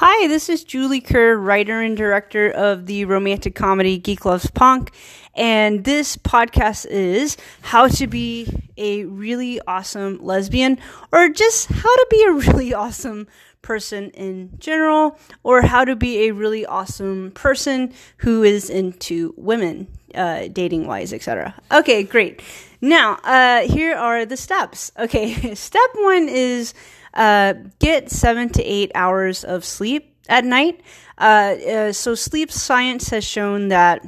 Hi, this is Julie Kerr, writer and director of the romantic comedy Geek Loves Punk. And this podcast is how to be a really awesome lesbian, or just how to be a really awesome person in general, or how to be a really awesome person who is into women, uh, dating wise, etc. Okay, great. Now, uh, here are the steps. Okay, step one is uh, get seven to eight hours of sleep at night. Uh, uh, so, sleep science has shown that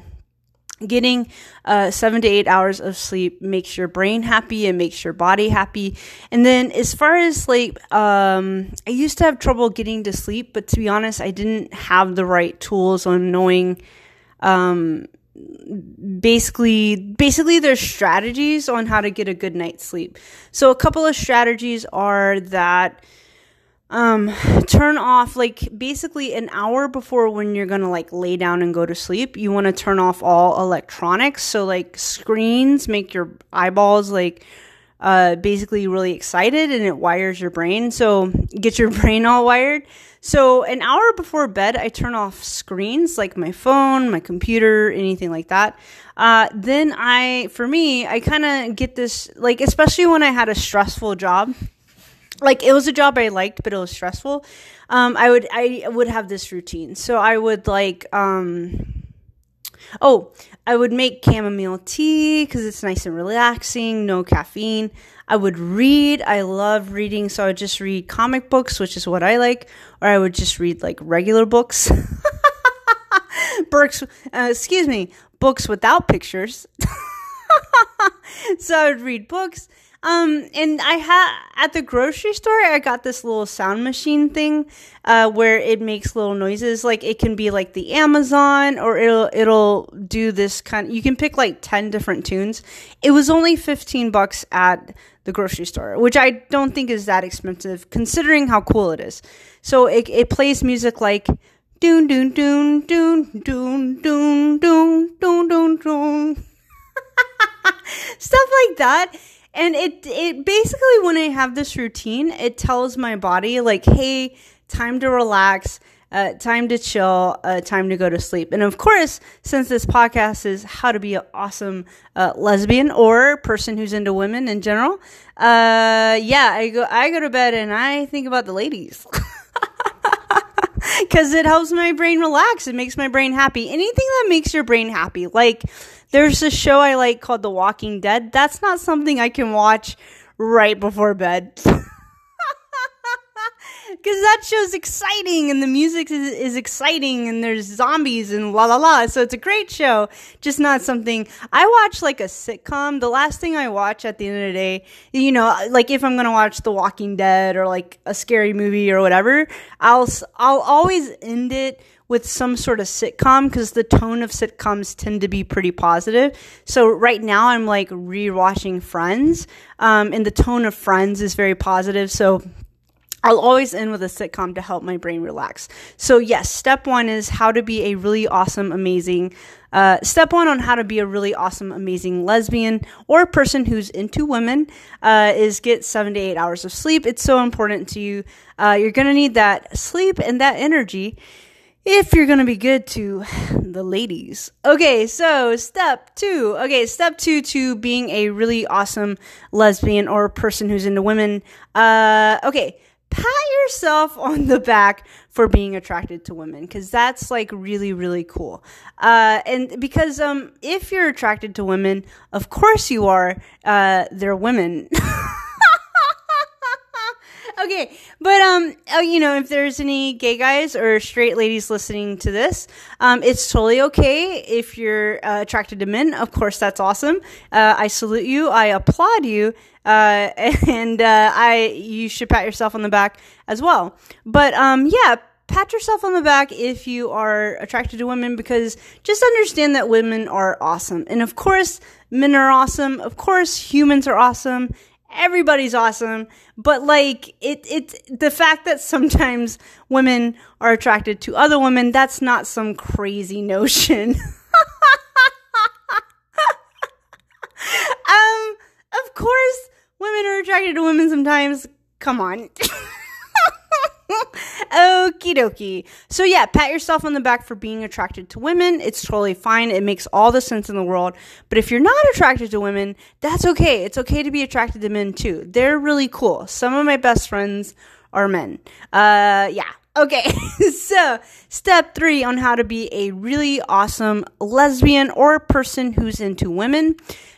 getting uh, seven to eight hours of sleep makes your brain happy and makes your body happy. And then, as far as like, um, I used to have trouble getting to sleep, but to be honest, I didn't have the right tools on knowing. Um, basically basically there's strategies on how to get a good night's sleep. So a couple of strategies are that um turn off like basically an hour before when you're gonna like lay down and go to sleep you want to turn off all electronics. So like screens make your eyeballs like uh basically really excited and it wires your brain so get your brain all wired so an hour before bed i turn off screens like my phone my computer anything like that uh then i for me i kind of get this like especially when i had a stressful job like it was a job I liked, but it was stressful. Um, I would I would have this routine. So I would like um, oh, I would make chamomile tea because it's nice and relaxing, no caffeine. I would read. I love reading, so I would just read comic books, which is what I like, or I would just read like regular books. books, uh, excuse me, books without pictures. so I would read books. Um, and I had at the grocery store, I got this little sound machine thing, uh, where it makes little noises. Like it can be like the Amazon, or it'll it'll do this kind. you can pick like ten different tunes. It was only fifteen bucks at the grocery store, which I don't think is that expensive considering how cool it is. So it it plays music like doon doon doon doon doon doon doon doon doon doon stuff like that and it it basically when I have this routine, it tells my body like, "Hey, time to relax." Uh, time to chill, uh, time to go to sleep. And of course, since this podcast is how to be an awesome uh, lesbian or person who's into women in general, uh, yeah, I go I go to bed and I think about the ladies. Because it helps my brain relax. It makes my brain happy. Anything that makes your brain happy, like there's a show I like called The Walking Dead. That's not something I can watch right before bed. Because that show's exciting and the music is, is exciting and there's zombies and la la la. So it's a great show, just not something I watch like a sitcom. The last thing I watch at the end of the day, you know, like if I'm going to watch The Walking Dead or like a scary movie or whatever, I'll, I'll always end it with some sort of sitcom because the tone of sitcoms tend to be pretty positive. So right now I'm like rewatching Friends, um, and the tone of Friends is very positive. So I'll always end with a sitcom to help my brain relax. So, yes, step one is how to be a really awesome, amazing. Uh, step one on how to be a really awesome, amazing lesbian or a person who's into women uh, is get seven to eight hours of sleep. It's so important to you. Uh, you're to need that sleep and that energy if you're gonna be good to the ladies. Okay, so step two. Okay, step two to being a really awesome lesbian or person who's into women. Uh, okay, pat yourself on the back for being attracted to women because that's like really really cool uh, and because um if you're attracted to women of course you are uh, they're women okay, but um, oh, you know, if there's any gay guys or straight ladies listening to this, um, it's totally okay if you're uh, attracted to men. Of course, that's awesome. Uh, I salute you. I applaud you. Uh, and uh, I, you should pat yourself on the back as well. But um, yeah, pat yourself on the back if you are attracted to women because just understand that women are awesome. And of course, men are awesome. Of course, humans are awesome everybody's awesome but like it it the fact that sometimes women are attracted to other women that's not some crazy notion. Um of course women are attracted to women sometimes. Come on Okie dokie. So yeah, pat yourself on the back for being attracted to women. It's totally fine. It makes all the sense in the world. But if you're not attracted to women, that's okay. It's okay to be attracted to men too. They're really cool. Some of my best friends are men. Uh, yeah. Okay, so step three on how to be a really awesome lesbian or person who's into women.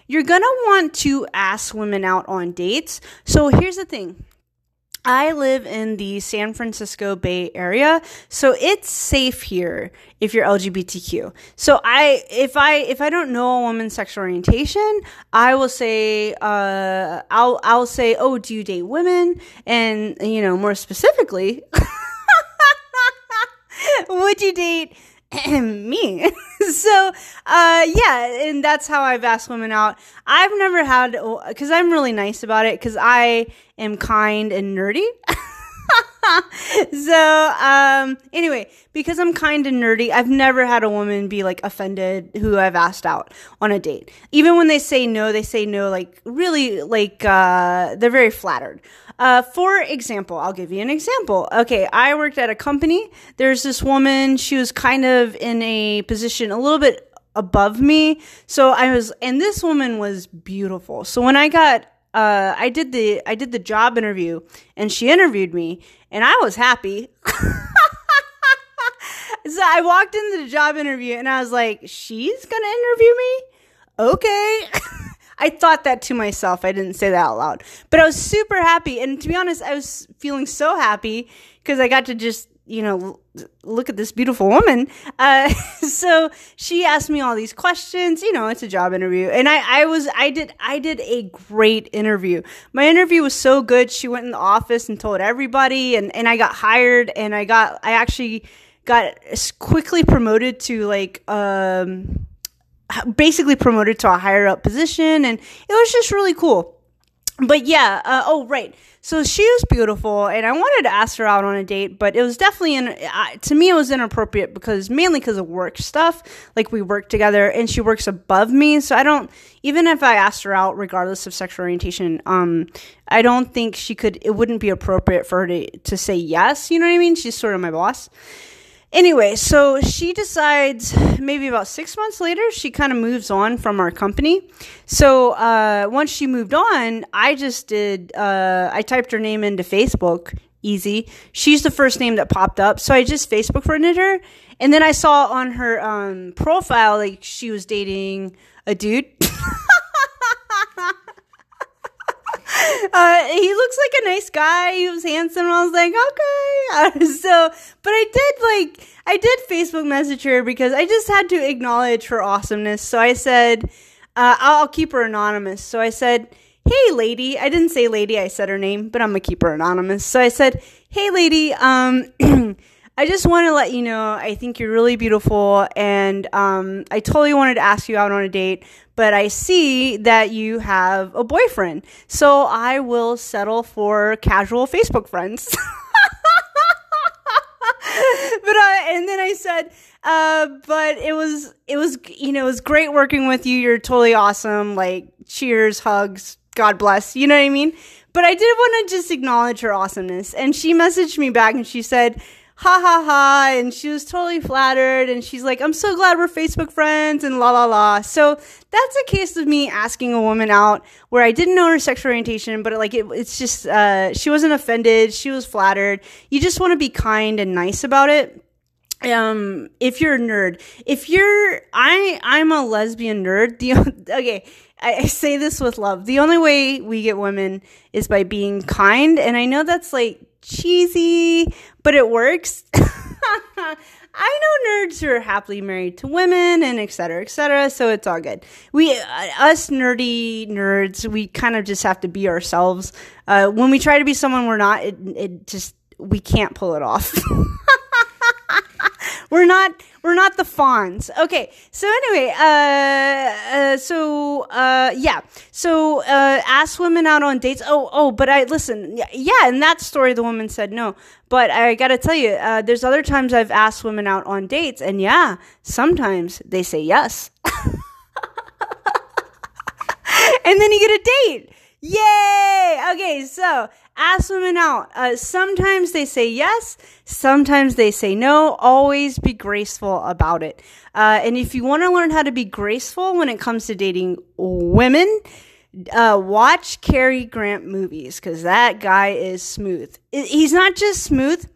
You're gonna want to ask women out on dates. So here's the thing I live in the San Francisco Bay Area, so it's safe here if you're LGBTQ. So I, if I, if I don't know a woman's sexual orientation, I will say, uh, I'll, I'll say, oh, do you date women? And you know, more specifically, would you date me. so, uh, yeah, and that's how I've asked women out. I've never had, because I'm really nice about it, because I am kind and nerdy. so, um, anyway, because I'm kind of nerdy, I've never had a woman be like offended who I've asked out on a date. Even when they say no, they say no, like really, like, uh, they're very flattered. Uh, for example, I'll give you an example. Okay, I worked at a company. There's this woman, she was kind of in a position a little bit above me. So I was, and this woman was beautiful. So when I got uh, I did the I did the job interview and she interviewed me and I was happy. so I walked into the job interview and I was like, she's gonna interview me? Okay. I thought that to myself. I didn't say that out loud. But I was super happy. And to be honest, I was feeling so happy because I got to just you know, look at this beautiful woman. Uh, so she asked me all these questions. You know, it's a job interview, and I, I was, I did, I did a great interview. My interview was so good. She went in the office and told everybody, and and I got hired, and I got, I actually got quickly promoted to like, um, basically promoted to a higher up position, and it was just really cool. But yeah, uh, oh right so she was beautiful, and I wanted to ask her out on a date, but it was definitely in, uh, to me it was inappropriate because mainly because of work stuff. Like we work together, and she works above me, so I don't. Even if I asked her out, regardless of sexual orientation, um, I don't think she could. It wouldn't be appropriate for her to to say yes. You know what I mean? She's sort of my boss. Anyway, so she decides maybe about six months later, she kind of moves on from our company. So uh, once she moved on, I just did, uh, I typed her name into Facebook, easy. She's the first name that popped up. So I just Facebook friended her. And then I saw on her um, profile, like she was dating a dude. Uh, he looks like a nice guy. He was handsome. I was like, okay. Uh, so, but I did like, I did Facebook message her because I just had to acknowledge her awesomeness. So I said, uh, I'll, I'll keep her anonymous. So I said, hey lady i didn't say lady i said her name but i'm gonna keep her anonymous so i said hey lady um I just want to let you know I think you're really beautiful, and um, I totally wanted to ask you out on a date, but I see that you have a boyfriend, so I will settle for casual Facebook friends. but uh, and then I said, uh, but it was it was you know it was great working with you. You're totally awesome. Like cheers, hugs, God bless. You know what I mean? But I did want to just acknowledge her awesomeness, and she messaged me back and she said ha ha ha and she was totally flattered and she's like i'm so glad we're facebook friends and la la la. So that's a case of me asking a woman out where i didn't know her sexual orientation but like it, it's just uh, she wasn't offended she was flattered. You just want to be kind and nice about it. Um if you're a nerd if you're i i'm a lesbian nerd the okay I, I say this with love. The only way we get women is by being kind and i know that's like cheesy, but it works. I know nerds who are happily married to women and et cetera, et cetera. So it's all good. We, uh, us nerdy nerds, we kind of just have to be ourselves. Uh, when we try to be someone we're not, it, it just, we can't pull it off. we're not we're not the Fonz. Okay. So anyway, uh, uh so uh, yeah. So uh, ask women out on dates. Oh, oh, but I listen. Yeah, in that story, the woman said no. But I got to tell you, uh, there's other times I've asked women out on dates, and yeah, sometimes they say yes. and then you get a date. Yay! Okay, so Ask women out. Uh, sometimes they say yes, sometimes they say no. Always be graceful about it. Uh, and if you want to learn how to be graceful when it comes to dating women, uh, watch Cary Grant movies because that guy is smooth. He's not just smooth.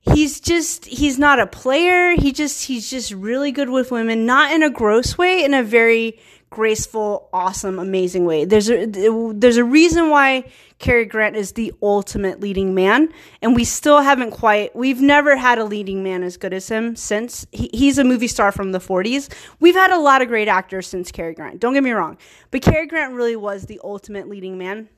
He's just he's not a player. He just he's just really good with women, not in a gross way, in a very graceful, awesome, amazing way. There's a there's a reason why Cary Grant is the ultimate leading man, and we still haven't quite. We've never had a leading man as good as him since he, he's a movie star from the 40s. We've had a lot of great actors since Cary Grant. Don't get me wrong, but Cary Grant really was the ultimate leading man.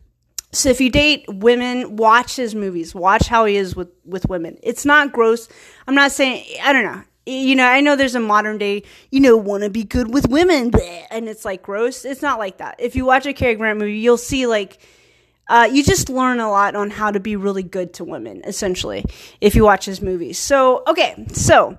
So if you date women, watch his movies. Watch how he is with with women. It's not gross. I'm not saying I don't know. You know, I know there's a modern day, you know, want to be good with women, and it's like gross. It's not like that. If you watch a Cary Grant movie, you'll see like uh, you just learn a lot on how to be really good to women, essentially, if you watch his movies. So, okay, so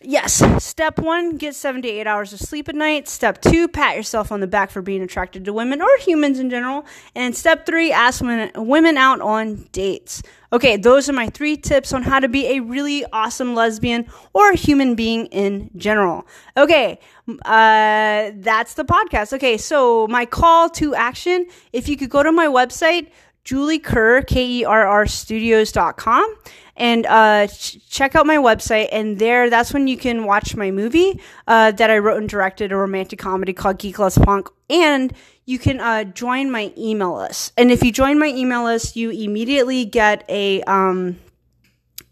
yes, step one, get seven to eight hours of sleep at night. Step two, pat yourself on the back for being attracted to women or humans in general. And step three, ask women, women out on dates. Okay, those are my three tips on how to be a really awesome lesbian or human being in general. Okay, uh, that's the podcast. Okay, so my call to action if you could go to my website, Julie Kerr, K E R R Studios.com, and uh, ch- check out my website. And there, that's when you can watch my movie uh, that I wrote and directed, a romantic comedy called Geek Loves Punk. And you can uh, join my email list. And if you join my email list, you immediately get a um,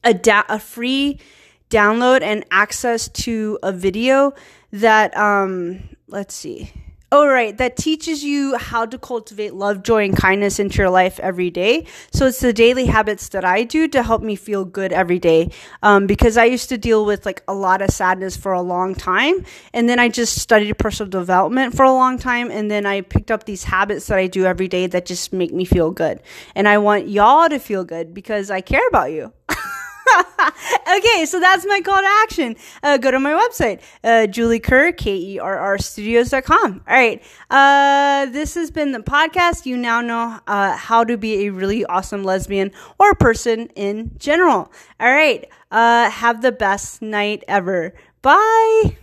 a, da- a free download and access to a video that um, let's see Oh, right. That teaches you how to cultivate love, joy, and kindness into your life every day. So it's the daily habits that I do to help me feel good every day. Um, because I used to deal with like a lot of sadness for a long time. And then I just studied personal development for a long time. And then I picked up these habits that I do every day that just make me feel good. And I want y'all to feel good because I care about you. okay, so that's my call to action. Uh, go to my website, uh, Julie Kerr, K-E-R-R studios.com. All right. Uh, this has been the podcast. You now know, uh, how to be a really awesome lesbian or person in general. All right. Uh, have the best night ever. Bye.